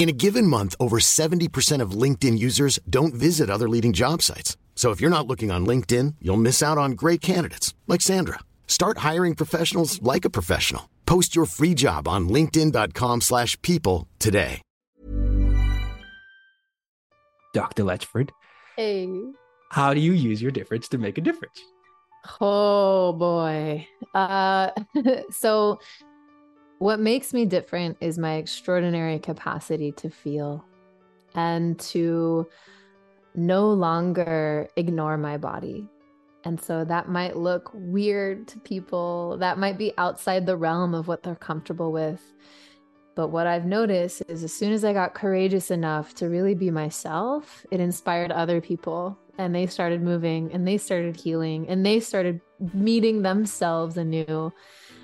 In a given month, over 70% of LinkedIn users don't visit other leading job sites. So if you're not looking on LinkedIn, you'll miss out on great candidates like Sandra. Start hiring professionals like a professional. Post your free job on linkedin.com/people slash people today. Dr. Letchford, Hey. how do you use your difference to make a difference? Oh boy. Uh so what makes me different is my extraordinary capacity to feel and to no longer ignore my body. And so that might look weird to people. That might be outside the realm of what they're comfortable with. But what I've noticed is as soon as I got courageous enough to really be myself, it inspired other people and they started moving and they started healing and they started meeting themselves anew.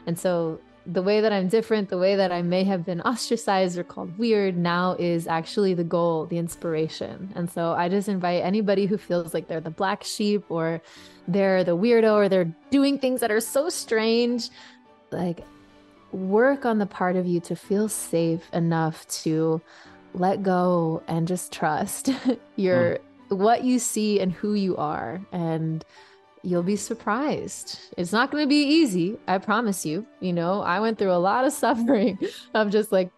And so the way that I'm different, the way that I may have been ostracized or called weird now is actually the goal, the inspiration. And so I just invite anybody who feels like they're the black sheep or they're the weirdo or they're doing things that are so strange, like work on the part of you to feel safe enough to let go and just trust your mm. what you see and who you are and you'll be surprised. It's not going to be easy, I promise you. You know, I went through a lot of suffering of just like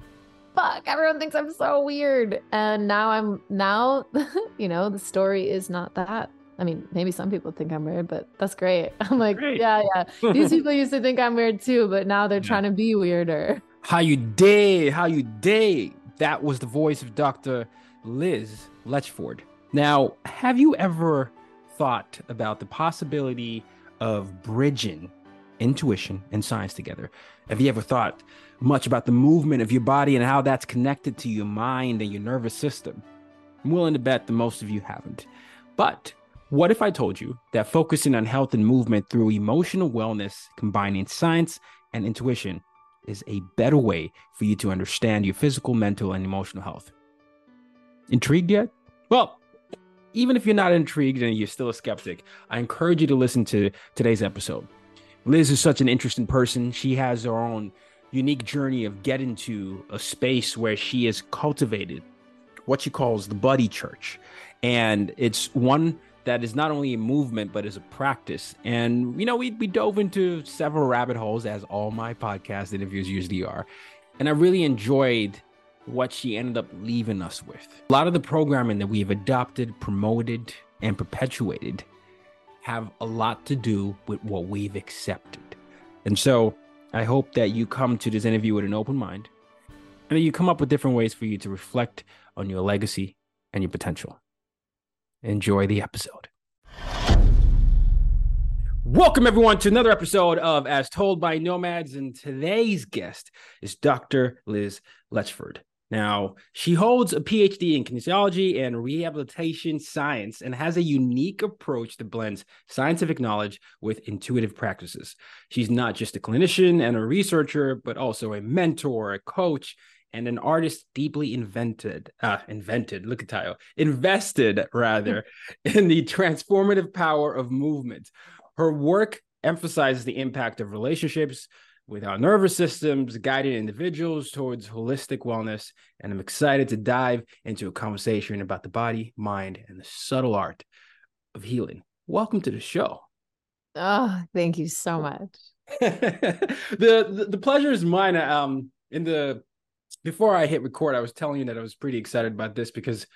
fuck, everyone thinks I'm so weird. And now I'm now, you know, the story is not that. I mean, maybe some people think I'm weird, but that's great. I'm like, Great. yeah, yeah. These people used to think I'm weird too, but now they're Yeah. trying to be weirder. How you dey? How you dey? That was the voice of Dr. Liz Letchford. Now, have you ever thought about the possibility of bridging intuition and science together? Have you ever thought much about the movement of your body and how that's connected to your mind and your nervous system? I'm willing to bet that most of you haven't. But what if I told you that focusing on health and movement through emotional wellness, combining science and intuition, is a better way for you to understand your physical, mental, and emotional health? Intrigued yet? Well, even if you're not intrigued and you're still a skeptic, I encourage you to listen to today's episode. Liz is such an interesting person. She has her own unique journey of getting to a space where she has cultivated what she calls the Body Church. And it's one that is not only a movement, but is a practice. And, you know, we, we dove into several rabbit holes, as all my podcast interviews usually are. And I really enjoyed what she ended up leaving us with. A lot of the programming that we've adopted, promoted, and perpetuated have a lot to do with what we've accepted. And so I hope that you come to this interview with an open mind and that you come up with different ways for you to reflect on your legacy and your potential. Enjoy the episode. Welcome, everyone, to another episode of As Told by Nomads. And today's guest is Dr. Liz Letchford. Now, she holds a PhD in kinesiology and rehabilitation science and has a unique approach that blends scientific knowledge with intuitive practices. She's not just a clinician and a researcher, but also a mentor, a coach, and an artist deeply invented, uh, invented, look at title, invested rather, in the transformative power of movement. Her work emphasizes the impact of relationships with our nervous systems, guiding individuals towards holistic wellness. And I'm excited to dive into a conversation about the body, mind, and the subtle art of healing. Welcome to the show. Oh, thank you so much. the, the the pleasure is mine. Um, in the before I hit record, I was telling you that I was pretty excited about this because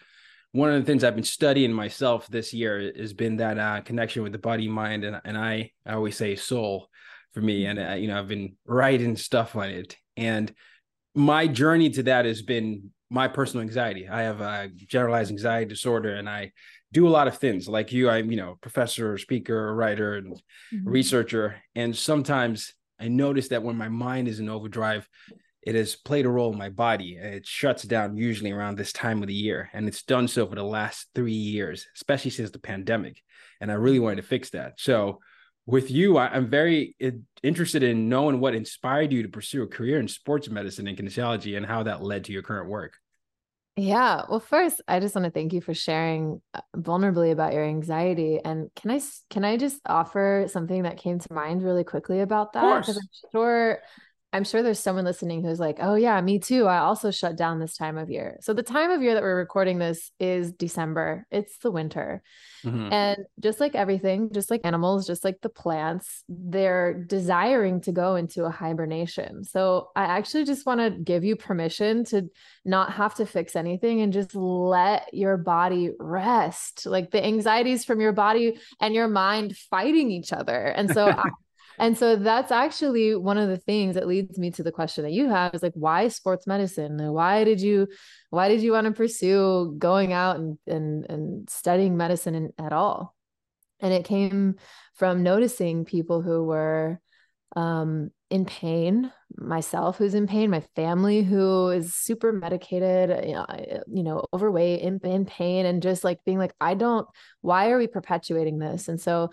one of the things I've been studying myself this year has been that uh, connection with the body, mind, and and I I always say soul for me, and uh, you know I've been writing stuff on it, and my journey to that has been my personal anxiety. I have a generalized anxiety disorder, and I do a lot of things like you. I'm you know professor, speaker, writer, and Mhm. researcher, and sometimes I notice that when my mind is in overdrive, it has played a role in my body. It shuts down usually around this time of the year, and it's done so for the last three years, especially since the pandemic. And I really wanted to fix that. So, with you, I, am very interested in knowing what inspired you to pursue a career in sports medicine and kinesiology, and how that led to your current work. Yeah. Well, first, I just want to thank you for sharing uh, vulnerably about your anxiety. And can I can I just offer something that came to mind really quickly about that? Because I'm sure I'm sure there's someone listening who's like, oh, yeah, me too. I also shut down this time of year. So, the time of year that we're recording this is December, it's the winter. Mm-hmm. And just like everything, just like animals, just like the plants, they're desiring to go into a hibernation. So, I actually just want to give you permission to not have to fix anything and just let your body rest. Like the anxieties from your body and your mind fighting each other. And so, I, and so that's actually one of the things that leads me to the question that you have is like, why sports medicine? Why did you, why did you want to pursue going out and, and, and studying medicine in, at all? And it came from noticing people who were um, in pain, myself who's in pain, my family who is super medicated, you know, you know overweight, in, in pain, and just like being like, I don't, why are we perpetuating this? And so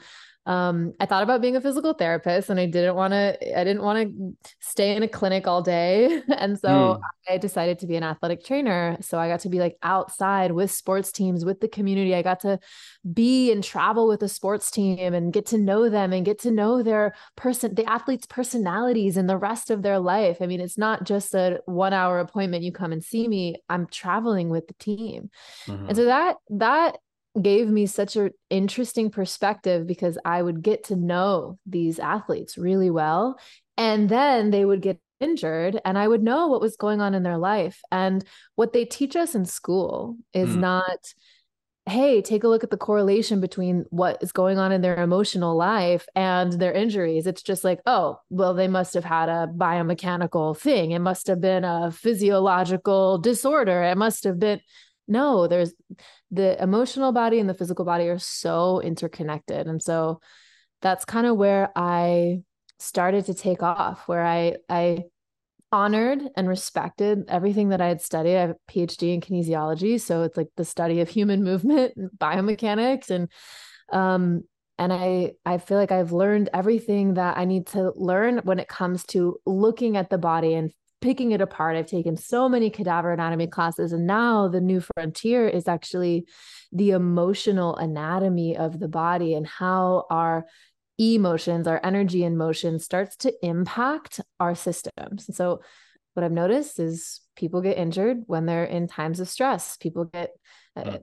um, I thought about being a physical therapist and I didn't want to, I didn't want to stay in a clinic all day. And so mm. I decided to be an athletic trainer. So I got to be like outside with sports teams, with the community. I got to be and travel with a sports team and get to know them and get to know their person, the athletes' personalities and the rest of their life. I mean, it's not just a one hour appointment. You come and see me. I'm traveling with the team. Mm-hmm. And so that, that gave me such an interesting perspective because I would get to know these athletes really well. And then they would get injured and I would know what was going on in their life. And what they teach us in school is mm. not, hey, take a look at the correlation between what is going on in their emotional life and their injuries. It's just like, oh, well, they must have had a biomechanical thing. It must have been a physiological disorder. It must have been no there's the emotional body and the physical body are so interconnected and so that's kind of where i started to take off where i i honored and respected everything that i had studied i have a phd in kinesiology so it's like the study of human movement biomechanics and um and i i feel like i've learned everything that i need to learn when it comes to looking at the body and picking it apart. I've taken so many cadaver anatomy classes, and now the new frontier is actually the emotional anatomy of the body and how our emotions, our energy and motion starts to impact our systems. And so, what I've noticed is people get injured when they're in times of stress. People get uh,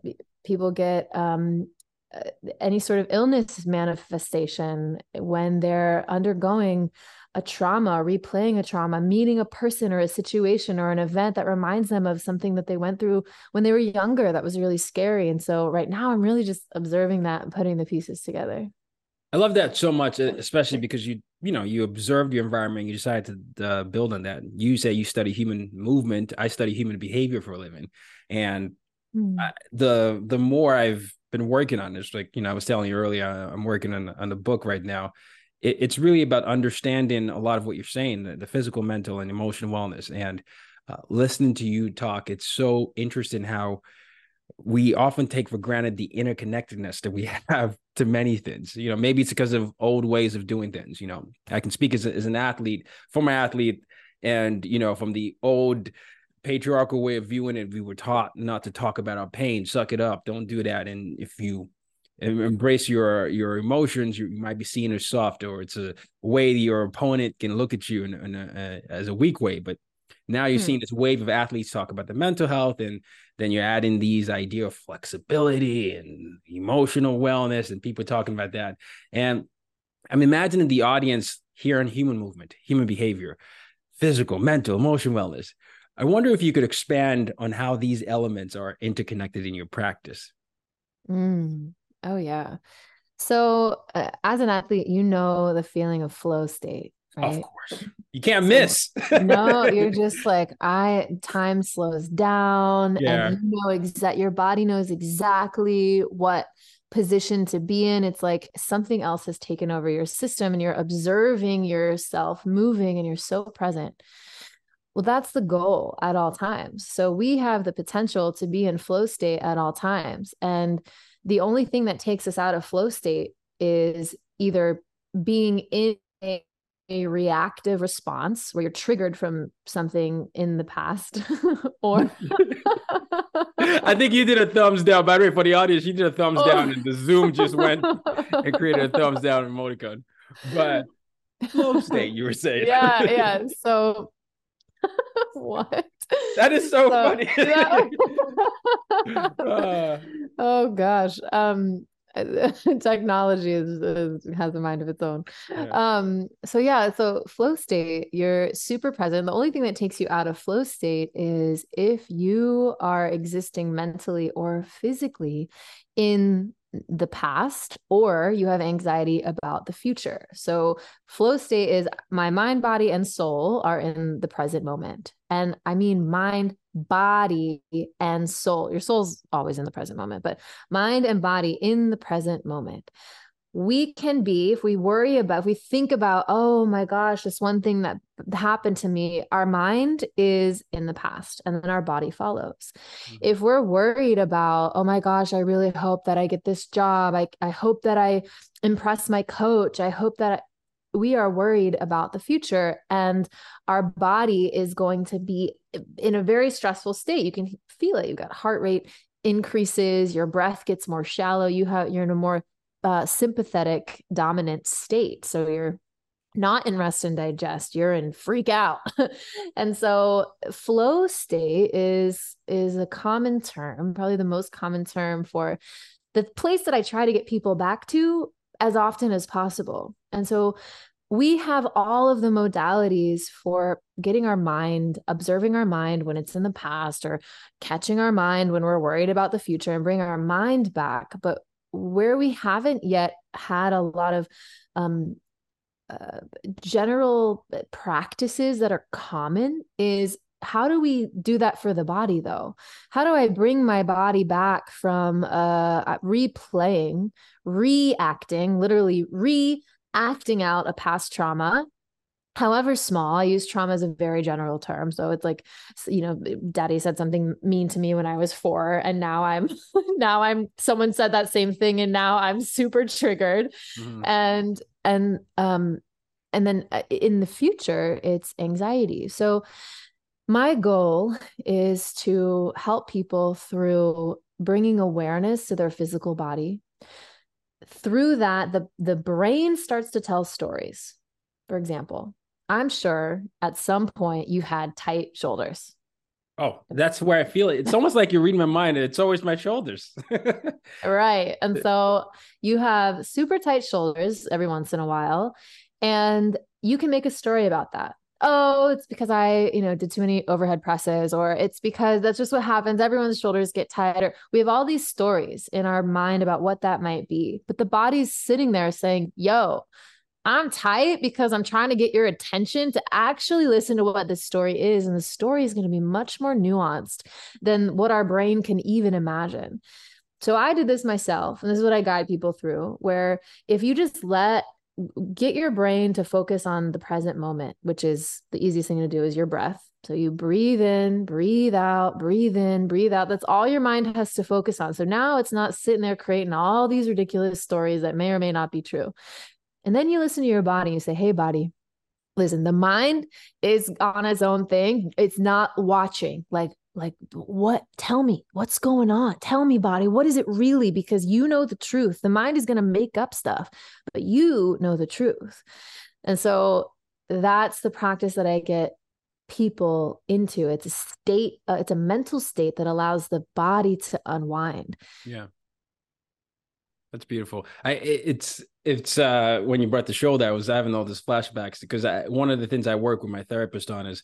people get um, uh, any sort of illness manifestation when they're undergoing a trauma, replaying a trauma, meeting a person or a situation or an event that reminds them of something that they went through when they were younger that was really scary. And so right now I'm really just observing that and putting the pieces together. I love that so much, especially because you, you know, you observed your environment, you decided to uh, build on that. You say you study human movement. I study human behavior for a living. And mm. I, the, the more I've been working on this, like, you know, I was telling you earlier, I'm working on, on a book right now it, it's really about understanding a lot of what you're saying, the, the physical, mental, and emotional wellness. And uh, listening to you talk, it's so interesting how we often take for granted the interconnectedness that we have to many things. You know, maybe it's because of old ways of doing things. You know, I can speak as, a, as an athlete, former athlete, and you know, from the old patriarchal way of viewing it, we were taught not to talk about our pain, suck it up, don't do that. And if you embrace your your emotions you, might be seen as soft or it's a way that your opponent can look at you in, in a, as a weak way but now you're hmm. seeing this wave of athletes talk about the mental health and then you're adding these idea of flexibility and emotional wellness and people talking about that and i'm imagining the audience here in human movement human behavior physical mental emotional wellness i wonder if you could expand on how these elements are interconnected in your practice mm. Oh, yeah. So, uh, as an athlete, you know the feeling of flow state, right? Of course. You can't so, miss. no, you're just like, I, time slows down. Yeah. And you know exact, your body knows exactly what position to be in. It's like something else has taken over your system and you're observing yourself moving and you're so present Well, that's the goal at all times. So we have the potential to be in flow state at all times. And the only thing that takes us out of flow state is either being in a, reactive response where you're triggered from something in the past or I think you did a thumbs down. By the way, for the audience, you did a thumbs oh. down and the Zoom just went and created a thumbs down emoticon. But flow state, you were saying. Yeah, yeah. So what? That is so, so funny. uh, oh gosh. Um technology is, is, has a mind of its own. Yeah. Um so yeah, so flow state, you're super present. The only thing that takes you out of flow state is if you are existing mentally or physically in the past or you have anxiety about the future. So, flow state is my mind, body, and soul are in the present moment. And I mean mind, body, and soul. Your soul's always in the present moment, but mind and body in the present moment we can be if we worry about if we think about oh my gosh this one thing that happened to me our mind is in the past and then our body follows mm-hmm. if we're worried about oh my gosh i really hope that i get this job i, I hope that i impress my coach i hope that I, we are worried about the future and our body is going to be in a very stressful state. You can feel it. You've got heart rate increases your breath gets more shallow you have you're in a more uh, sympathetic dominant state. So you're not in rest and digest you're in freak out. And so flow state is is a common term probably the most common term for the place that i try to get people back to as often as possible and so we have all of the modalities for getting our mind observing our mind when it's in the past or catching our mind when we're worried about the future and bring our mind back. But where we haven't yet had a lot of um, uh, general practices that are common is how do we do that for the body though? How do i bring my body back from uh replaying reacting literally reacting out a past trauma however small i use trauma as a very general term. So it's like you know daddy said something mean to me when i was four and now i'm now i'm someone said that same thing and now i'm super triggered. Mm-hmm. and and um and then uh, in the future it's anxiety. So my goal is to help people through bringing awareness to their physical body through that the the brain starts to tell stories for example I'm sure at some point you had tight shoulders. Oh, that's where I feel it. It's almost like you're reading my mind. It's always my shoulders. right. And so you have super tight shoulders every once in a while. And you can make a story about that. Oh, it's because I, you know, did too many overhead presses, or it's because that's just what happens. Everyone's shoulders get tighter. We have all these stories in our mind about what that might be. But the body's sitting there saying, yo, I'm tight because I'm trying to get your attention to actually listen to what this story is. And the story is going to be much more nuanced than what our brain can even imagine. So I did this myself. And this is what I guide people through where if you just let get your brain to focus on the present moment, which is the easiest thing to do is your breath. So you breathe in, breathe out, breathe in, breathe out. That's all your mind has to focus on. So now it's not sitting there creating all these ridiculous stories that may or may not be true. And then you listen to your body and you say, Hey, body, listen, the mind is on its own thing. It's not watching. Like, like what? Tell me what's going on? Tell me body what is it really? Because you know the truth. The mind is going to make up stuff but you know the truth. And so that's the practice that i get people into. It's a state uh, it's a mental state that allows the body to unwind. Yeah that's beautiful. I it's it's uh when you brought the shoulder, I was having all these flashbacks because I, one of the things I work with my therapist on is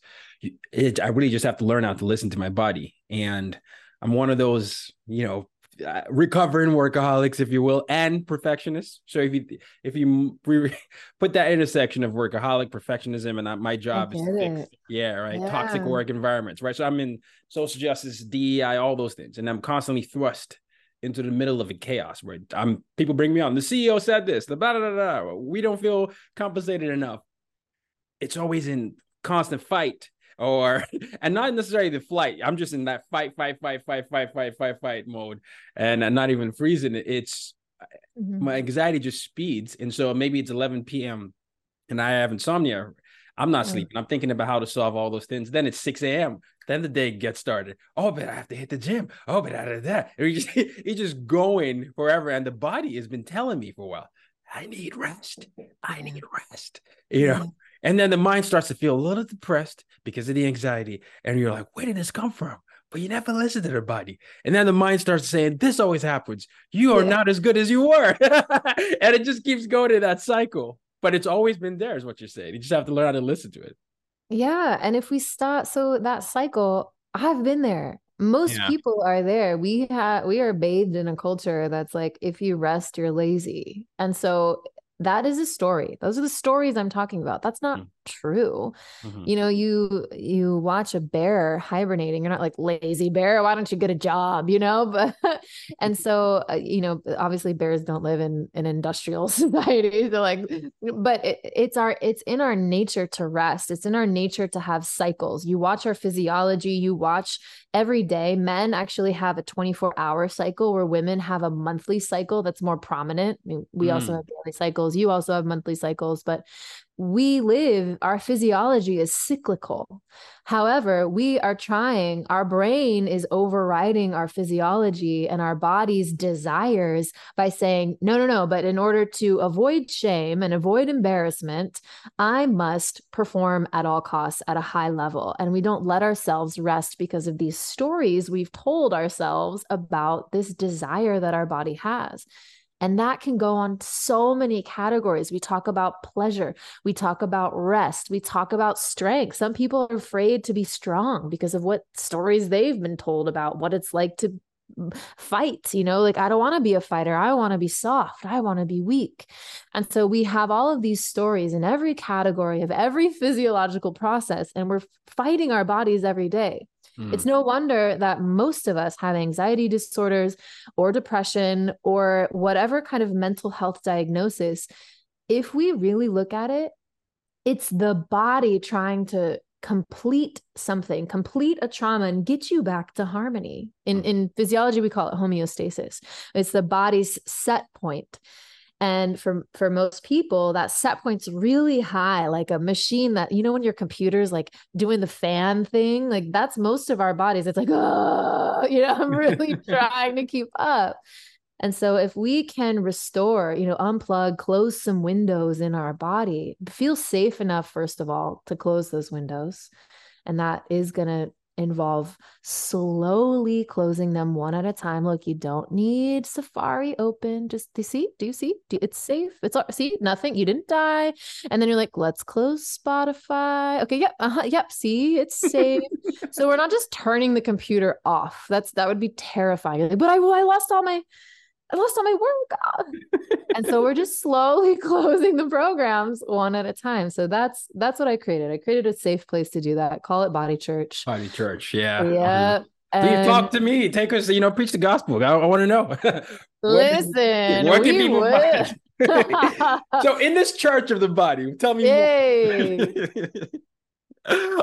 it, I really just have to learn how to listen to my body, and I'm one of those you know uh, recovering workaholics, if you will, and perfectionists. So if you if you re- put that intersection of workaholic perfectionism and my job is to fix, yeah, right, yeah. toxic work environments, right. So I'm in social justice, DEI, all those things, and I'm constantly thrust into the middle of a chaos where I'm people bring me on. The CEO said this, the blah, blah, blah, blah. We don't feel compensated enough. It's always in constant fight. or and not necessarily the flight. I'm just in that fight, fight, fight, fight, fight, fight, fight, fight mode, and I'm not even freezing. It's mm-hmm. my anxiety just speeds, and so maybe it's 11 p.m. and I have insomnia. I'm not mm-hmm. sleeping. I'm thinking about how to solve all those things. Then it's 6 a.m. Then the day gets started. Oh, but I have to hit the gym. Oh, but out of that, he's just, he's just going forever, and the body has been telling me for a while. I need rest. I need rest. You know, mm-hmm. And then the mind starts to feel a little depressed because of the anxiety. And you're like, where did this come from? But you never listen to their body. And then the mind starts saying, This always happens. You are yeah. not as good as you were. and it just keeps going in that cycle. But it's always been there, is what you're saying. You just have to learn how to listen to it. Yeah. And if we start, so that cycle, I've been there. Most yeah. people are there. We have we are bathed in a culture that's like if you rest, you're lazy. And so that is a story. Those are the stories i'm talking about. That's not mm. true. Mm-hmm. you know you you watch a bear hibernating. You're not like lazy bear. Why don't you get a job you know? But and so uh, you know obviously bears don't live in an industrial society so like but it, it's our it's in our nature to rest. It's in our nature to have cycles. You watch our physiology. You watch every day. Men actually have a 24 hour cycle where women have a monthly cycle that's more prominent. I mean, we mm. also have daily cycles you also have monthly cycles but we live, our physiology is cyclical. However, we are trying, our brain is overriding our physiology and our body's desires by saying, no, no, no, but in order to avoid shame and avoid embarrassment, I must perform at all costs at a high level. And we don't let ourselves rest because of these stories we've told ourselves about this desire that our body has. And that can go on so many categories. We talk about pleasure, we talk about rest, we talk about strength. Some people are afraid to be strong because of what stories they've been told about what it's like to fight you know like i don't want to be a fighter. I want to be soft. I want to be weak. And so we have all of these stories in every category of every physiological process and we're fighting our bodies every day Mm. It's no wonder that most of us have anxiety disorders or depression or whatever kind of mental health diagnosis. If we really look at it, it's the body trying to complete something, complete a trauma and get you back to harmony. In mm. in physiology we call it homeostasis. It's the body's set point. And for for most people, that set point's really high, like a machine that, you know, when your computer's like doing the fan thing, like that's most of our bodies. It's like, oh, you know, I'm really trying to keep up. And so if we can restore, you know, unplug, close some windows in our body, feel safe enough, first of all, to close those windows. And that is going to involve slowly closing them one at a time. Look, you don't need Safari open. Just do you see? Do you see? Do, it's safe. It's all see nothing. You didn't die. And then you're like, let's close Spotify. Okay, yep, uh-huh, yep. See, it's safe. so we're not just turning the computer off. That's that would be terrifying. Like, but I, I lost all my I lost all my work. and so we're just slowly closing the programs one at a time. So that's that's what I created. I created a safe place to do that. Call it Body Church. Body Church, yeah. Yeah. Um, talk to me. Take us, you know, preach the gospel. I, I want to know. Listen, what can people so in this church of the body, tell me Yay.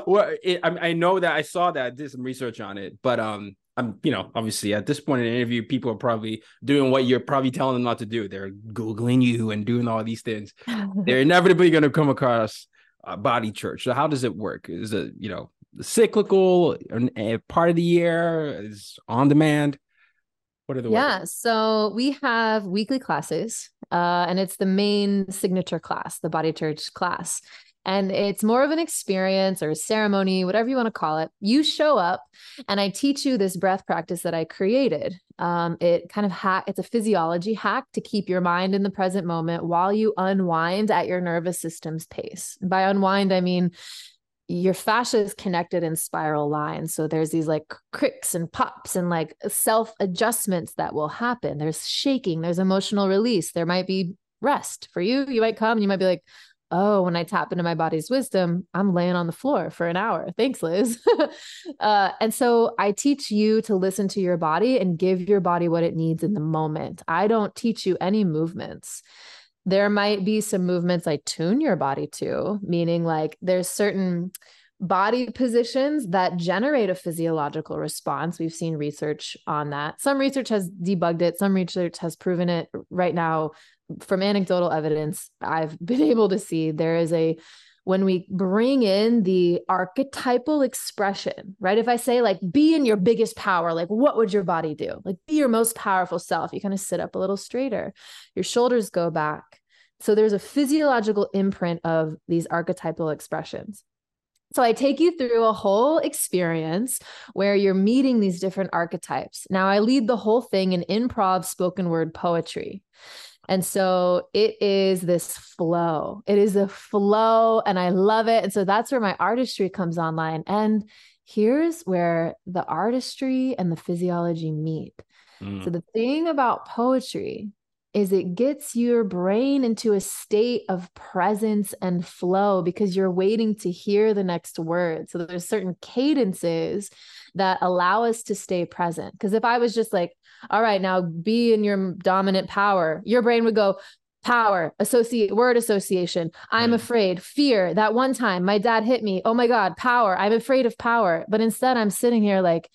well, it, I, I know that I saw that, I did some research on it, but um, I'm, you know, obviously at this point in the interview, people are probably doing what you're probably telling them not to do. They're Googling you and doing all these things. They're inevitably going to come across a body church. So how does it work? Is it, you know, cyclical a part of the year is on demand? What are the Yeah. So we have weekly classes, uh, and it's the main signature class, the body church class and it's more of an experience or a ceremony, whatever you want to call it. You show up, and I teach you this breath practice that I created. Um, it kind of hack. It's a physiology hack to keep your mind in the present moment while you unwind at your nervous system's pace. By unwind, I mean your fascia is connected in spiral lines. So there's these like cricks and pops and like self adjustments that will happen. There's shaking, there's emotional release. There might be rest for you. You might come you might be like, oh, when I tap into my body's wisdom, I'm laying on the floor for an hour. Thanks, Liz. uh, and so I teach you to listen to your body and give your body what it needs in the moment. I don't teach you any movements. There might be some movements I tune your body to, meaning like there's certain body positions that generate a physiological response. We've seen research on that. Some research has debugged it, some research has proven it. Right now, from anecdotal evidence, I've been able to see there is a when we bring in the archetypal expression, right? If I say, like, be in your biggest power, like, what would your body do? Like, be your most powerful self. You kind of sit up a little straighter, your shoulders go back. So there's a physiological imprint of these archetypal expressions. So I take you through a whole experience where you're meeting these different archetypes. Now I lead the whole thing in improv spoken word poetry. And so it is this flow. It is a flow and I love it. And so that's where my artistry comes online. And here's where the artistry and the physiology meet. Mm. So the thing about poetry is it gets your brain into a state of presence and flow because you're waiting to hear the next word. So there's certain cadences that allow us to stay present. Because if I was just like, all right, now be in your dominant power, your brain would go, power, associate word association. I'm afraid, fear. That one time my dad hit me. Oh my God, power. I'm afraid of power. But instead, I'm sitting here like,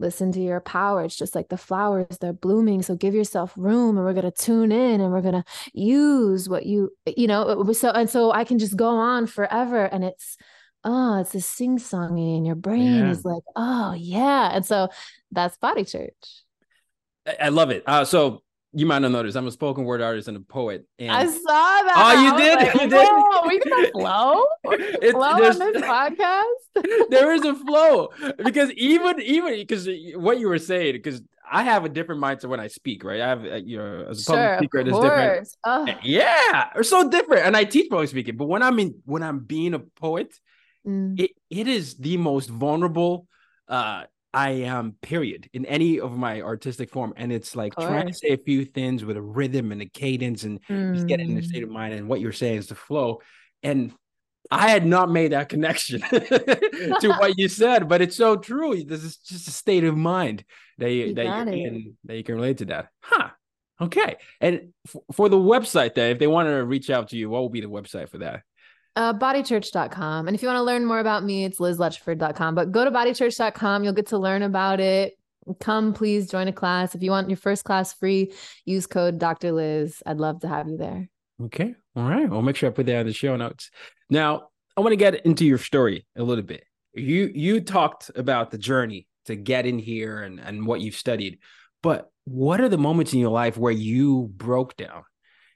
listen to your power. It's just like the flowers, they're blooming. So give yourself room and we're going to tune in and we're going to use what you, you know, so, and so I can just go on forever. And it's, oh, it's a sing songy and your brain yeah. is like, oh, yeah. And so that's Body Church. I love it. Uh, so you might not notice I'm a spoken word artist and a poet. And... I saw that. Oh, you did? Like, you did? Whoa, we gonna flow? it, flow on this podcast? there is a flow because even even because what you were saying because I have a different mindset when I speak, right? I have uh, you know as a sure, public speaker, it's different. Oh. Yeah, it's so different, and I teach public speaking. But when I'm in when I'm being a poet, mm. it it is the most vulnerable. uh I am, period, in any of my artistic form. And it's like trying to say a few things with a rhythm and a cadence and mm. just get in the state of mm. mind. And what you're saying is the flow. And I had not made that connection to what you said, but it's so true. This is just a state of mind that you, you that you can that you can relate to that. Huh. Okay. And f- for the website, then, if they want to reach out to you, what will be the website for that? Uh, bodychurch.com. And if you want to learn more about me, it's lizletchford.com. But go to bodychurch.com. You'll get to learn about it. Come, please join a class. If you want your first class free, use code Dr. Liz. I'd love to have you there. Okay. All right. I'll make sure I put that in the show notes. Now, I want to get into your story a little bit. You you talked about the journey to get in here and, and what you've studied, but what are the moments in your life where you broke down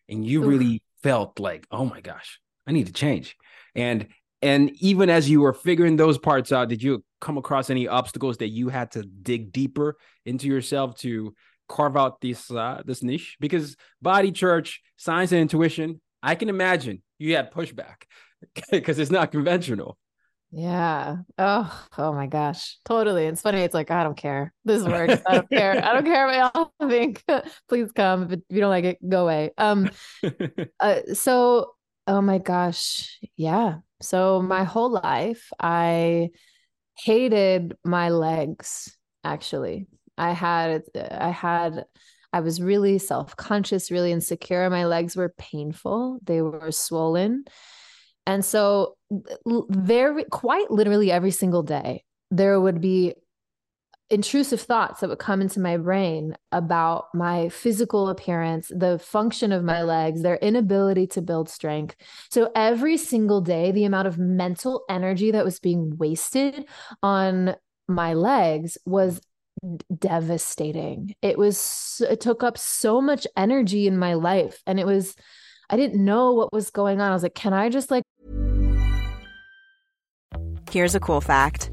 and you Oof. really felt like, oh my gosh, I need to change. And and even as you were figuring those parts out, did you come across any obstacles that you had to dig deeper into yourself to carve out this uh, this niche? Because body church, science and intuition, I can imagine you had pushback because it's not conventional. Yeah. Oh, oh my gosh. Totally. It's funny. It's like, I don't care. This works. I don't care. I don't care what y'all think. Please come. If you don't like it, go away. Um uh, so Oh my gosh. Yeah. So my whole life, I hated my legs, actually. I had, I had, I was really self conscious, really insecure. My legs were painful, they were swollen. And so, very, quite literally every single day, there would be intrusive thoughts that would come into my brain about my physical appearance, the function of my legs, their inability to build strength. So every single day, the amount of mental energy that was being wasted on my legs was devastating. It was, it took up so much energy in my life. And it was, I didn't know what was going on. I was like, can I just like. Here's a cool fact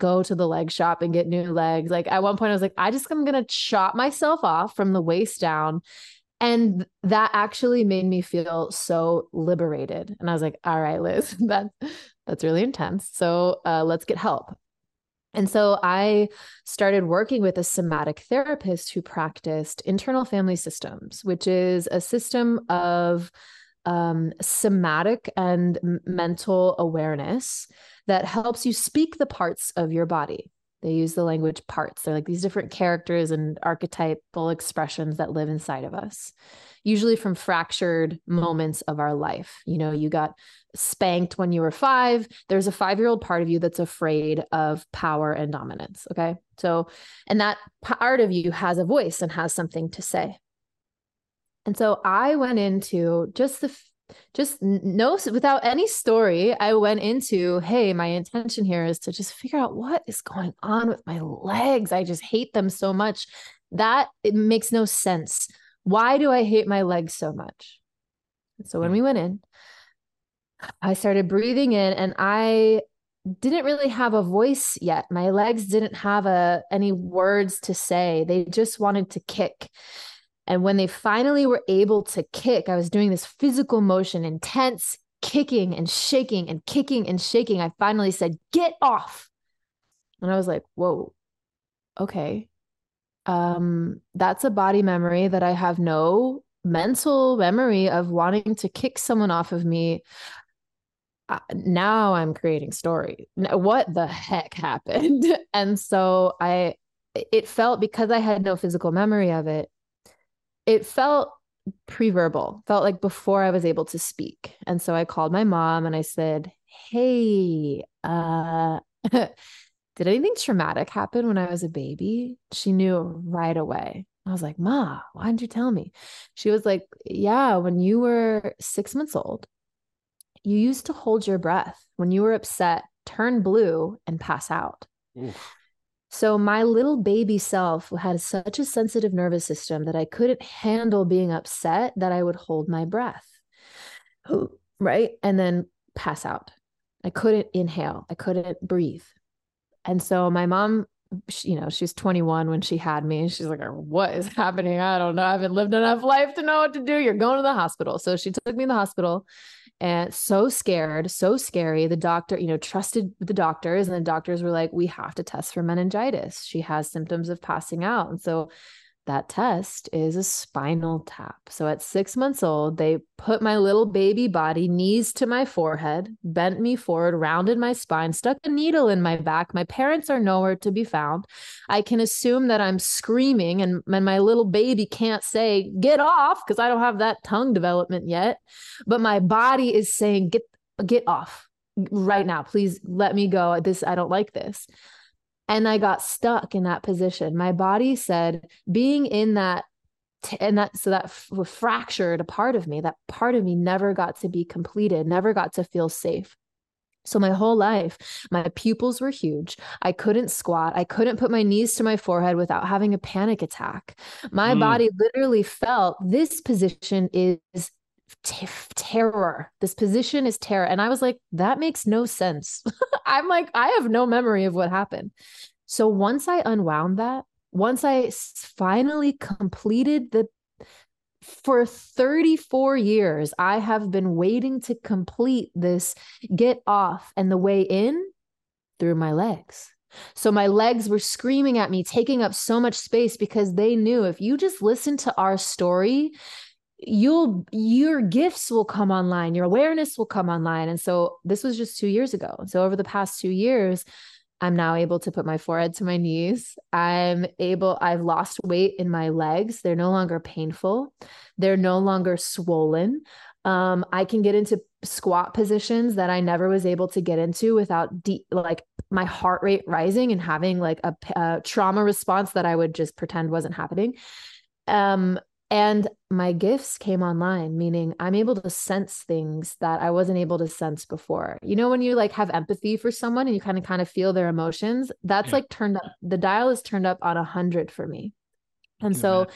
Go to the leg shop and get new legs. Like at one point, I was like, I just am going to chop myself off from the waist down. And that actually made me feel so liberated. And i was like all right liz that that's really intense. So uh, let's get help. And so i started working with a somatic therapist who practiced internal family systems which is a system of um, somatic and mental awareness that helps you speak the parts of your body they use the language parts. They're like these different characters and archetypal expressions that live inside of us, usually from fractured moments of our life. You know, you got spanked when you were five. There's a five year old part of you that's afraid of power and dominance. Okay. So, and that part of you has a voice and has something to say. And so I went into just the just no without any story i went into hey my intention here is to just figure out what is going on with my legs. I just hate them so much. That it makes no sense. Why do i hate my legs so much? So when hmm. we went in i started breathing in and i didn't really have a voice yet. My legs didn't have a any words to say. They just wanted to kick and when they finally were able to kick, I was doing this physical motion, intense kicking and shaking and kicking and shaking. I finally said, Get off. And I was like, Whoa, okay. Um, that's a body memory that I have no mental memory of wanting to kick someone off of me. Uh, now I'm creating story. What the heck happened? and so I, it felt because I had no physical memory of it, it felt pre-verbal felt like before i was able to speak. And so i called my mom and i said hey uh did anything traumatic happen when i was a baby? She knew right away. I was like ma why didn't you tell me? She was like yeah when you were six months old you used to hold your breath. When you were upset turn blue and pass out. Oof. So my little baby self had such a sensitive nervous system that I couldn't handle being upset that I would hold my breath. Right? And then pass out. I couldn't inhale. I couldn't breathe. And so my mom, you know, she's 21 when she had me. She's like, what is happening? I don't know. I haven't lived enough life to know what to do. You're going to the hospital. So she took me to the hospital and so scared, so scary. The doctor, you know, trusted the doctors, and the doctors were like, we have to test for meningitis. She has symptoms of passing out. And so that test is a spinal tap. So at six months old, they put my little baby body knees to my forehead, bent me forward, rounded my spine, stuck a needle in my back. My parents are nowhere to be found. I can assume that I'm screaming and, and my little baby can't say, get off, because I don't have that tongue development yet. But my body is saying, get, get off right now. Please let me go. This, I don't like this and I got stuck in that position. My body said being in that and that so that f- fractured a part of me that part of me never got to be completed never got to feel safe so my whole life my pupils were huge i couldn't squat i couldn't put my knees to my forehead without having a panic attack my mm. body literally felt this position is Terror. This position is terror. And I was like, that makes no sense. I'm like, I have no memory of what happened. So once I unwound that, once I finally completed the for 34 years, I have been waiting to complete this get off and the way in through my legs. So my legs were screaming at me, taking up so much space because they knew if you just listen to our story, you'll your gifts will come online your awareness will come online and so this was just 2 years ago so over the past 2 years I'm now able to put my forehead to my knees. I'm able, I've lost weight in my legs. They're no longer painful. They're no longer swollen. Um, I can get into squat positions that I never was able to get into without deep, like my heart rate rising and having like a, a trauma response that I would just pretend wasn't happening. Um, And my gifts came online, meaning I'm able to sense things that I wasn't able to sense before. You know, when you like have empathy for someone and you kind of kind of feel their emotions, that's yeah. like turned up, the dial is turned up on a hundred for me. And so,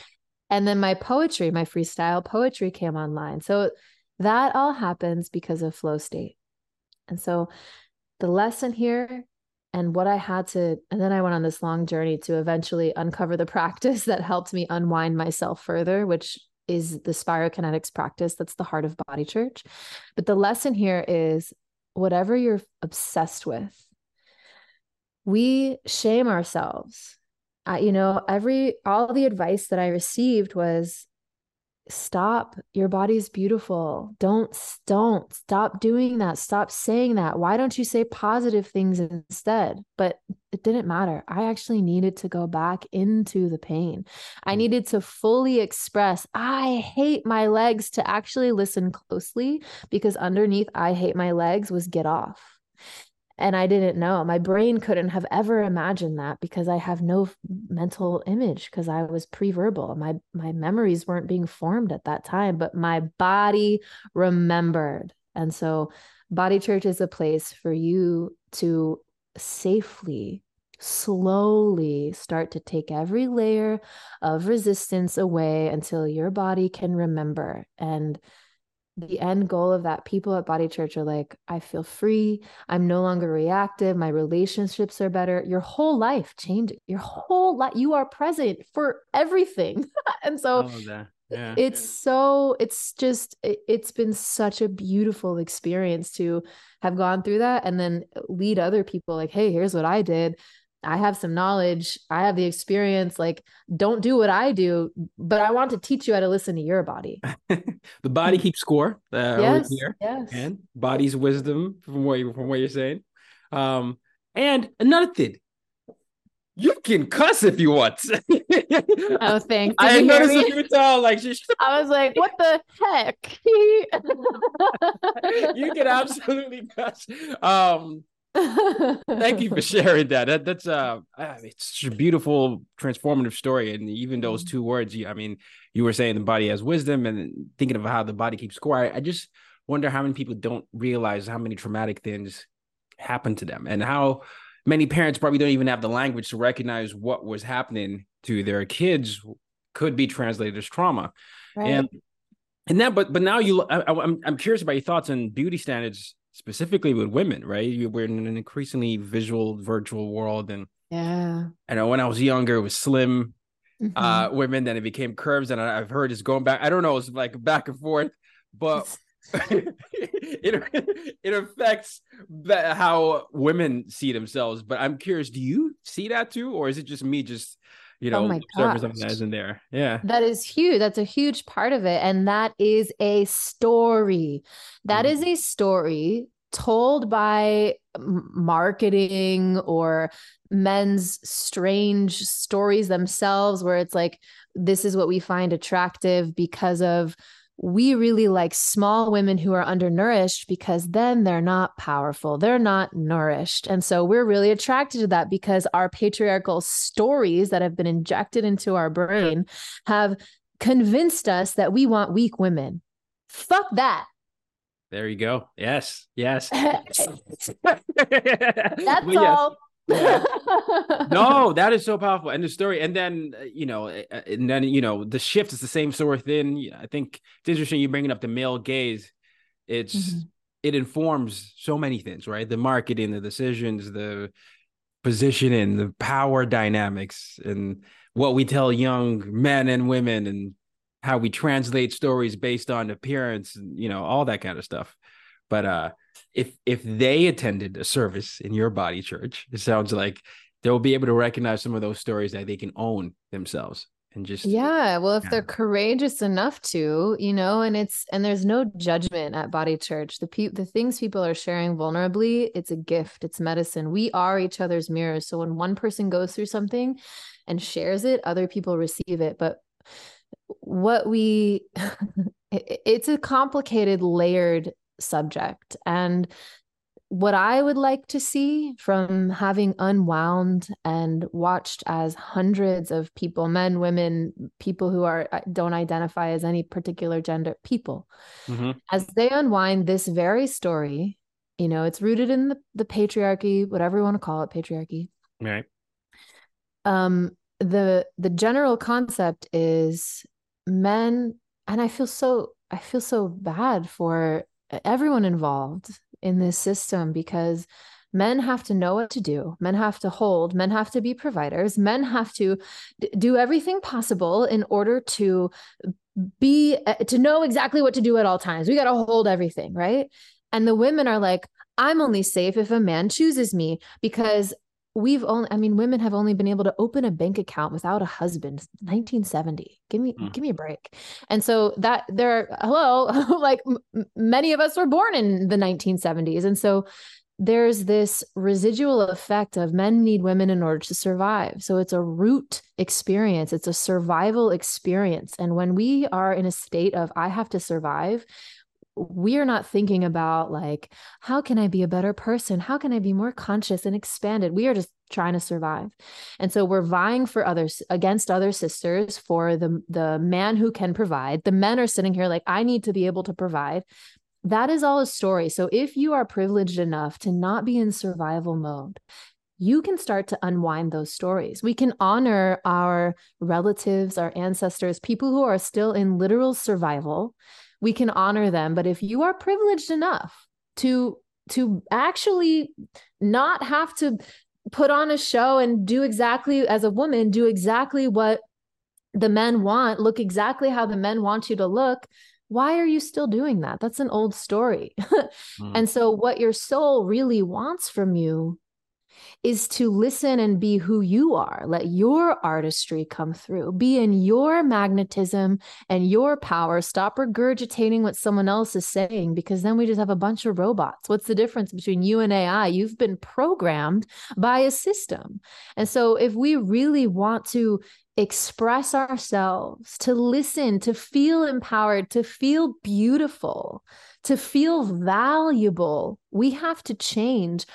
and then my poetry, my freestyle poetry came online. So that all happens because of flow state. And so the lesson here and what I had to, and then I went on this long journey to eventually uncover the practice that helped me unwind myself further, which is the spirokinetics practice. That's the heart of body church. But the lesson here is whatever you're obsessed with, we shame ourselves. Uh, you know, every, all the advice that I received was stop. Your body's beautiful. Don't don't stop doing that. Stop saying that. Why don't you say positive things instead? But it didn't matter. I actually needed to go back into the pain. I mm. needed to fully express i hate my legs to actually listen closely because underneath i hate my legs was get off and I didn't know. My brain couldn't have ever imagined that because I have no mental image because I was pre-verbal. My my memories weren't being formed at that time, but my body remembered. And so body church is a place for you to safely slowly start to take every layer of resistance away until your body can remember and the end goal of that people at body church are like i feel free. I'm no longer reactive. My relationships are better. Your whole life changes. Your whole life you are present for everything. And so yeah. it's so it's just it, it's been such a beautiful experience to have gone through that and then lead other people like hey here's what i did I have some knowledge, I have the experience. Like, don't do what I do, but I want to teach you how to listen to your body. the body keeps score. Uh, yes, yes. And body's wisdom from what you from what you're saying. Um, and another thing, you can cuss if you want. oh, thanks. I noticed you were tall. Like she. I was like, "What the heck?" you can absolutely cuss. Um, Thank you for sharing that. that that's uh, it's a beautiful, transformative story. And even those mm-hmm. two words, you, I mean, you were saying the body has wisdom, and thinking of how the body keeps score. I, I just wonder how many people don't realize how many traumatic things happen to them, and how many parents probably don't even have the language to recognize what was happening to their kids could be translated as trauma. Right. And and that, but but now you, I, I'm I'm curious about your thoughts on beauty standards specifically with women, right? We're in an increasingly visual, virtual world, and yeah, I know when I was younger, it was slim mm-hmm. uh, women, then it became curves, and I've heard it's going back. I don't know, it's like back and forth, but it it affects how women see themselves. But I'm curious, do you see that too, or is it just me just you oh know, oh observing something that isn't there. Yeah. That is huge. That's a huge part of it. And that is a story. That mm. is a story told by marketing or men's strange stories themselves, where it's like, this is what we find attractive because of we really like small women who are undernourished because then they're not powerful. They're not nourished. And so we're really attracted to that because our patriarchal stories that have been injected into our brain have convinced us that we want weak women. Fuck that. There you go. Yes. Yes. That's well, all. Yeah. no, that is so powerful. And the story, and then uh, you know, uh, uh, and then you know, the shift is the same sort of thing. I think it's interesting you bringing up the male gaze. It's mm-hmm. it informs so many things, right? The marketing, the decisions, the positioning, the power dynamics, and what we tell young men and women, and how we translate stories based on appearance, and you know, all that kind of stuff. But uh if if they attended a service in your body church, it sounds like they'll be able to recognize some of those stories that they can own themselves and just yeah well if yeah. they're courageous enough to you know and it's and there's no judgment at body church. The pe- the things people are sharing vulnerably it's a gift it's medicine. We are each other's mirrors. So when one person goes through something and shares it other people receive it. But what we it's a complicated layered subject. And what I would like to see from having unwound and watched as hundreds of people, men, women, people who are uh, don't identify as any particular gender, people, mm-hmm. as they unwind this very story, you know, it's rooted in the, the patriarchy, whatever you want to call it, patriarchy. Right. Um, the the general concept is men, and I feel so I feel so bad for everyone involved in this system because men have to know what to do. Men have to hold. Men have to be providers. Men have to d- do everything possible in order to be uh, to know exactly what to do at all times. We got to hold everything right? And the women are like i'm only safe if a man chooses me because we've only i mean women have only been able to open a bank account without a husband 1970 give me mm. give me a break. And so that there hello like m- many of us were born in the 1970s and so there's this residual effect of men need women in order to survive. So it's a root experience. It's a survival experience. And when we are in a state of i have to survive we are not thinking about like how can i be a better person? How can i be more conscious and expanded? We are just trying to survive. And so we're vying for others against other sisters for the the man who can provide. The men are sitting here like i need to be able to provide. That is all a story. So if you are privileged enough to not be in survival mode you can start to unwind those stories. We can honor our relatives, our ancestors, people who are still in literal survival we can honor them. But if you are privileged enough to to actually not have to put on a show and do exactly as a woman do exactly what the men want look exactly how the men want you to look why are you still doing that? That's an old story. Mm. and so what your soul really wants from you is to listen and be who you are. Let your artistry come through. Be in your magnetism and your power. Stop regurgitating what someone else is saying because then we just have a bunch of robots. What's the difference between you and AI? You've been programmed by a system. And so if we really want to express ourselves, to listen, to feel empowered, to feel beautiful, to feel valuable, we have to change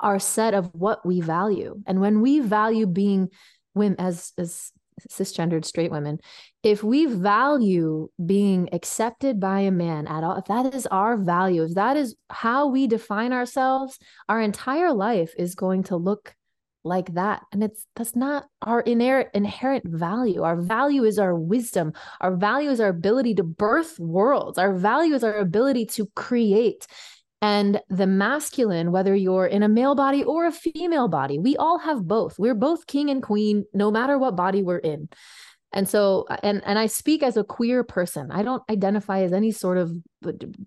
our set of what we value. And when we value being women as as cisgendered straight women, if we value being accepted by a man at all, if that is our value, if that is how we define ourselves, our entire life is going to look like that. And it's that's not our inherent inherent value. Our value is our wisdom. Our value is our ability to birth worlds. Our value is our ability to create and the masculine, whether you're in a male body or a female body, we all have both. We're both king and queen, no matter what body we're in. And so, and and I speak as a queer person. I don't identify as any sort of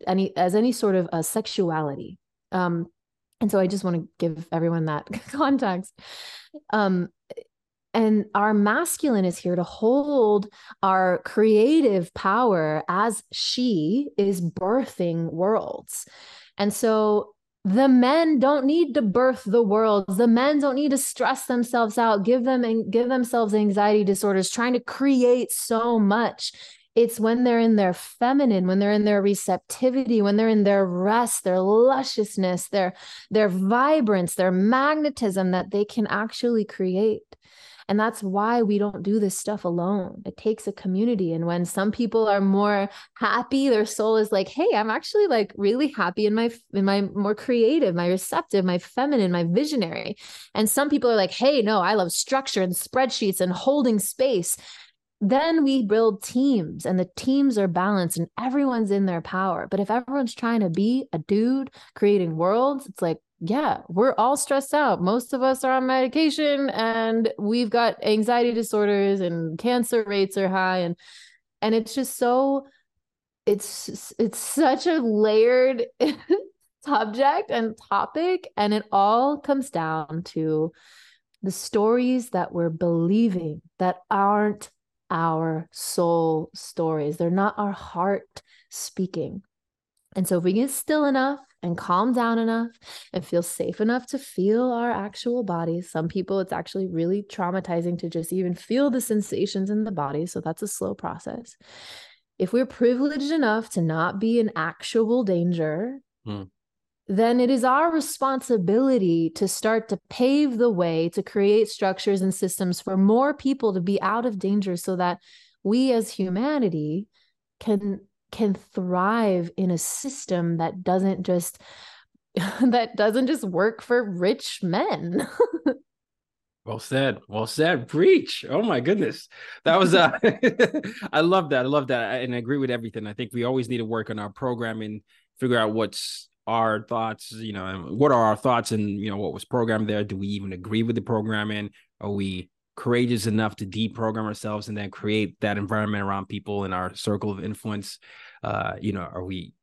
any as any sort of a sexuality. Um, and so I just want to give everyone that context. Um, and our masculine is here to hold our creative power as she is birthing worlds. And so the men don't need to birth the world. The men don't need to stress themselves out, give them and give themselves anxiety disorders, trying to create so much. It's when they're in their feminine, when they're in their receptivity, when they're in their rest, their lusciousness, their their vibrance, their magnetism that they can actually create. And that's why we don't do this stuff alone. It takes a community. And when some people are more happy, their soul is like, hey, I'm actually like really happy in my in my more creative, my receptive, my feminine, my visionary. And some people are like, hey, no, I love structure and spreadsheets and holding space then we build teams and the teams are balanced and everyone's in their power. But if everyone's trying to be a dude creating worlds, it's like, yeah, we're all stressed out. Most of us are on medication and we've got anxiety disorders and cancer rates are high and and it's just so it's it's such a layered subject and topic and it all comes down to the stories that we're believing that aren't our soul stories. They're not our heart speaking. And so if we get still enough and calm down enough and feel safe enough to feel our actual bodies. Some people, it's actually really traumatizing to just even feel the sensations in the body. So that's a slow process. If we're privileged enough to not be in actual danger, mm. then it is our responsibility to start to pave the way to create structures and systems for more people to be out of danger so that we as humanity can can thrive in a system that doesn't just that doesn't just work for rich men. well said. Well said. Preach. Oh my goodness. That was uh I love that. I love that. And I agree with everything. I think we always need to work on our programming, figure out what's our thoughts, you know, what are our thoughts and you know what was programmed there? Do we even agree with the programming? Are we courageous enough to deprogram ourselves and then create that environment around people in our circle of influence? Uh, you know, are we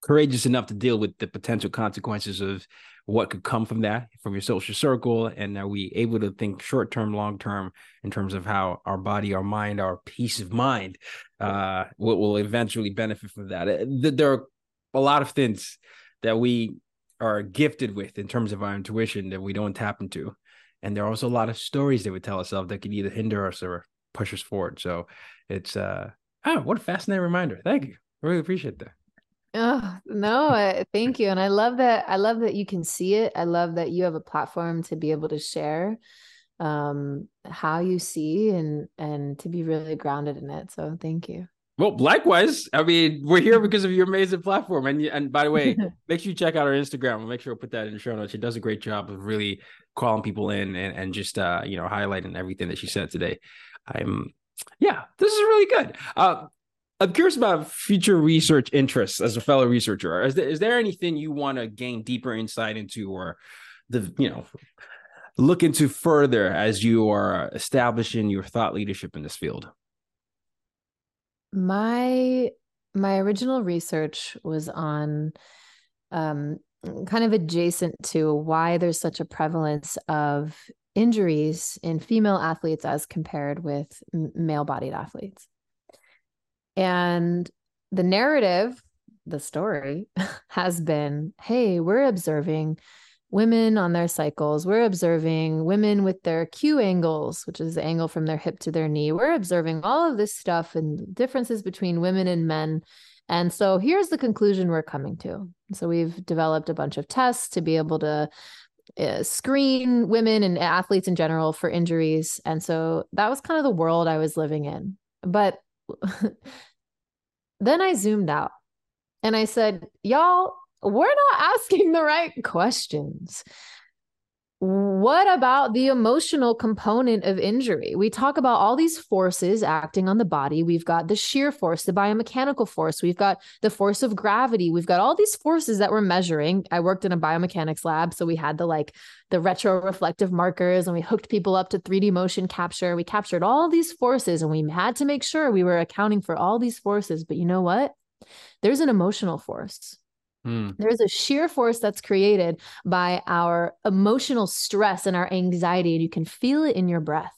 courageous enough to deal with the potential consequences of what could come from that from your social circle and are we able to think short term long term in terms of how our body our mind our peace of mind uh will, eventually benefit from that uh, there are a lot of things that we are gifted with in terms of our intuition that we don't tap into and there are also a lot of stories that would tell ourselves that could either hinder us or push us forward so it's uh oh what a fascinating reminder thank you I really appreciate that Oh, no, thank you. And I love that. I love that you can see it. I love that you have a platform to be able to share um how you see and and to be really grounded in it. So thank you. Well, likewise. I mean, we're here because of your amazing platform. And and by the way, make sure you check out our Instagram. We'll make sure we'll put that in the show notes. She does a great job of really calling people in and, and just uh, you know, highlighting everything that she said today. I'm yeah, this is really good. Uh I'm curious about future research interests as a fellow researcher. Is there, is there anything you want to gain deeper insight into or the, you know, look into further as you are establishing your thought leadership in this field? My my original research was on um, kind of adjacent to why there's such a prevalence of injuries in female athletes as compared with male bodied athletes. And the narrative, the story has been hey, we're observing women on their cycles. We're observing women with their Q angles, which is the angle from their hip to their knee. We're observing all of this stuff and differences between women and men. And so here's the conclusion we're coming to. So we've developed a bunch of tests to be able to uh, screen women and athletes in general for injuries. And so that was kind of the world I was living in. But then I zoomed out and I said, Y'all, we're not asking the right questions. What about the emotional component of injury? We talk about all these forces acting on the body. We've got the shear force, the biomechanical force. We've got the force of gravity. We've got all these forces that we're measuring. I worked in a biomechanics lab. So we had the like the retroreflective markers and we hooked people up to 3D motion capture. We captured all these forces and we had to make sure we were accounting for all these forces. But you know what? There's an emotional force Hmm. There's a shear force that's created by our emotional stress and our anxiety, and you can feel it in your breath.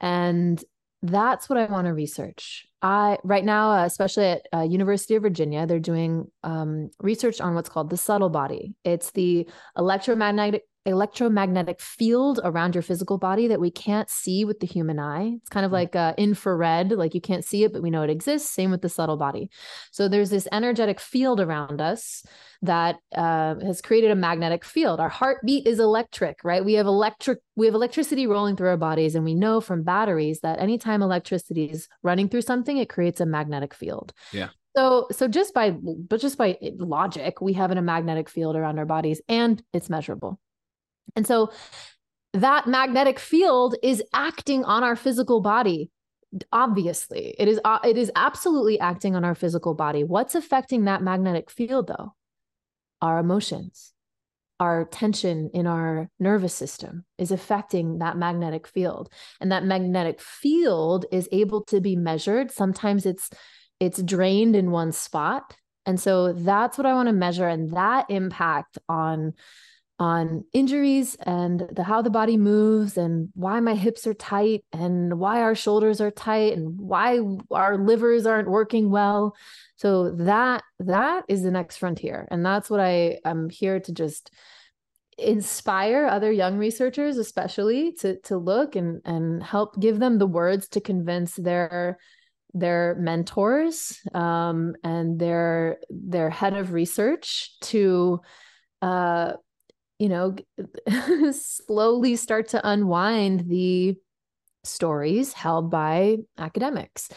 And that's what I want to research. I right now, uh, especially at uh, University of Virginia, they're doing um, research on what's called the subtle body. It's the electromagnetic electromagnetic field around your physical body that we can't see with the human eye. It's kind of mm. like uh, infrared, like you can't see it, but we know it exists. Same with the subtle body. So there's this energetic field around us that uh, has created a magnetic field. Our heartbeat is electric, right? We have electric, we have electricity rolling through our bodies, and we know from batteries that anytime electricity is running through something, it creates a magnetic field. Yeah. So, so just by, but just by logic, we have a magnetic field around our bodies, and it's measurable. And so that magnetic field is acting on our physical body obviously. It is uh, it is absolutely acting on our physical body. What's affecting that magnetic field though? Our emotions. Our tension in our nervous system is affecting that magnetic field. And that magnetic field is able to be measured. Sometimes it's it's drained in one spot. And so that's what i want to measure and that impact on on injuries and the how the body moves and why my hips are tight and why our shoulders are tight and why our livers aren't working well. So that that is the next frontier. And that's what i am here to just inspire other young researchers especially to to look and and help give them the words to convince their their mentors um, and their their head of research to uh, you know, slowly start to unwind the stories held by academics.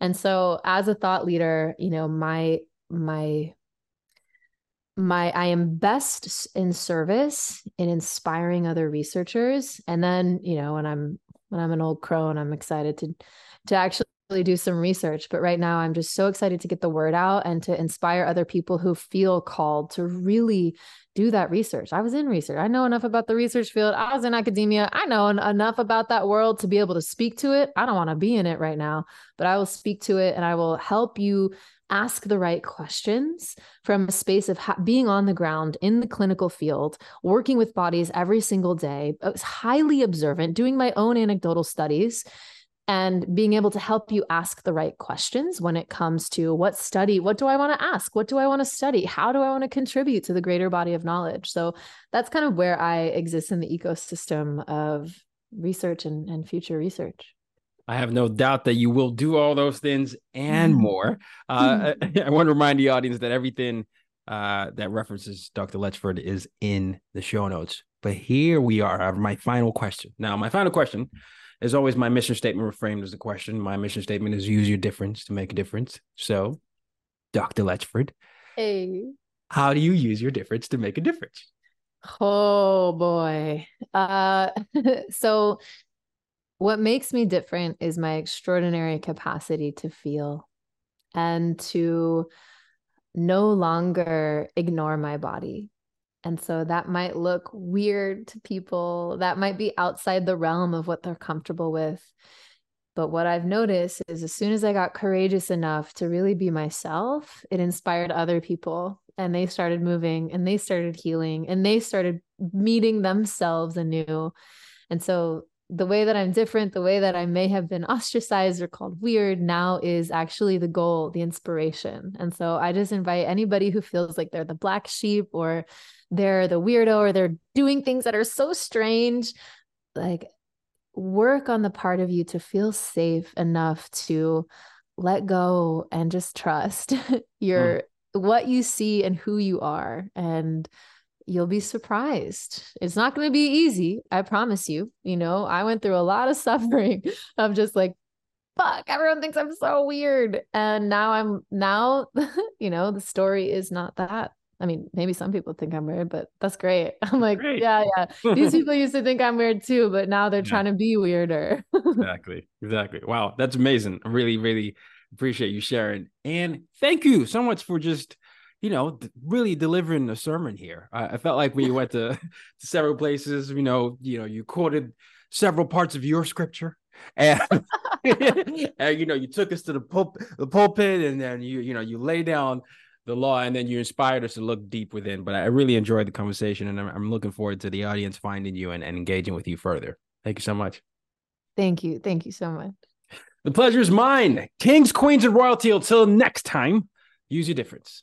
And so as a thought leader, you know, my my my I am best in service in inspiring other researchers and then, you know, when I'm when I'm an old crow and I'm excited to to actually do some research but right now i'm just so excited to get the word out and to inspire other people who feel called to really do that research. I was in research. I know enough about the research field. I was in academia. I know enough about that world to be able to speak to it. I don't want to be in it right now but i will speak to it and i will help you ask the right questions from a space of ha- being on the ground in the clinical field, working with bodies every single day, highly observant, doing my own anecdotal studies, and being able to help you ask the right questions when it comes to what study, what do I want to ask? What do I want to study? How do I want to contribute to the greater body of knowledge? So that's kind of where I exist in the ecosystem of research and, and future research. I have no doubt that you will do all those things and more. Uh, I, want to remind the audience that everything uh, that references Dr. Letchford is in the show notes. But here we are. My final question. Now, my final question as always, my mission statement reframed as a question. My mission statement is use your difference to make a difference. So, Dr. Letchford, hey, how do you use your difference to make a difference? Oh boy. Uh, so, what makes me different is my extraordinary capacity to feel and to no longer ignore my body and so that might look weird to people. That might be outside the realm of what they're comfortable with. But what I've noticed is as soon as I got courageous enough to really be myself, it inspired other people and they started moving and they started healing and they started meeting themselves anew. And so the way that I'm different, the way that I may have been ostracized or called weird now is actually the goal, the inspiration. And so I just invite anybody who feels like they're the black sheep or they're the weirdo or they're doing things that are so strange, like work on the part of you to feel safe enough to let go and just trust your mm. what you see and who you are and you'll be surprised. It's not going to be easy, I promise you. You know, I went through a lot of suffering of just like fuck, everyone thinks I'm so weird. And now I'm now, you know, the story is not that. I mean, maybe some people think I'm weird, but that's great. I'm like, great. yeah, yeah. These people used to think I'm weird too, but now they're yeah. trying to be weirder. exactly. Exactly. Wow. That's amazing. I really, really appreciate you sharing. And thank you so much for just you know, really delivering a sermon here. I, I felt like when you went to, to, several places, you know, you know, you quoted several parts of your scripture, and, and you know, you took us to the pul- the pulpit, and then you you know you lay down the law, and then you inspired us to look deep within. But I really enjoyed the conversation, and I'm, I'm looking forward to the audience finding you and, and engaging with you further. Thank you so much. Thank you. Thank you so much. The pleasure is mine. Kings, queens, and royalty. Until next time, use your difference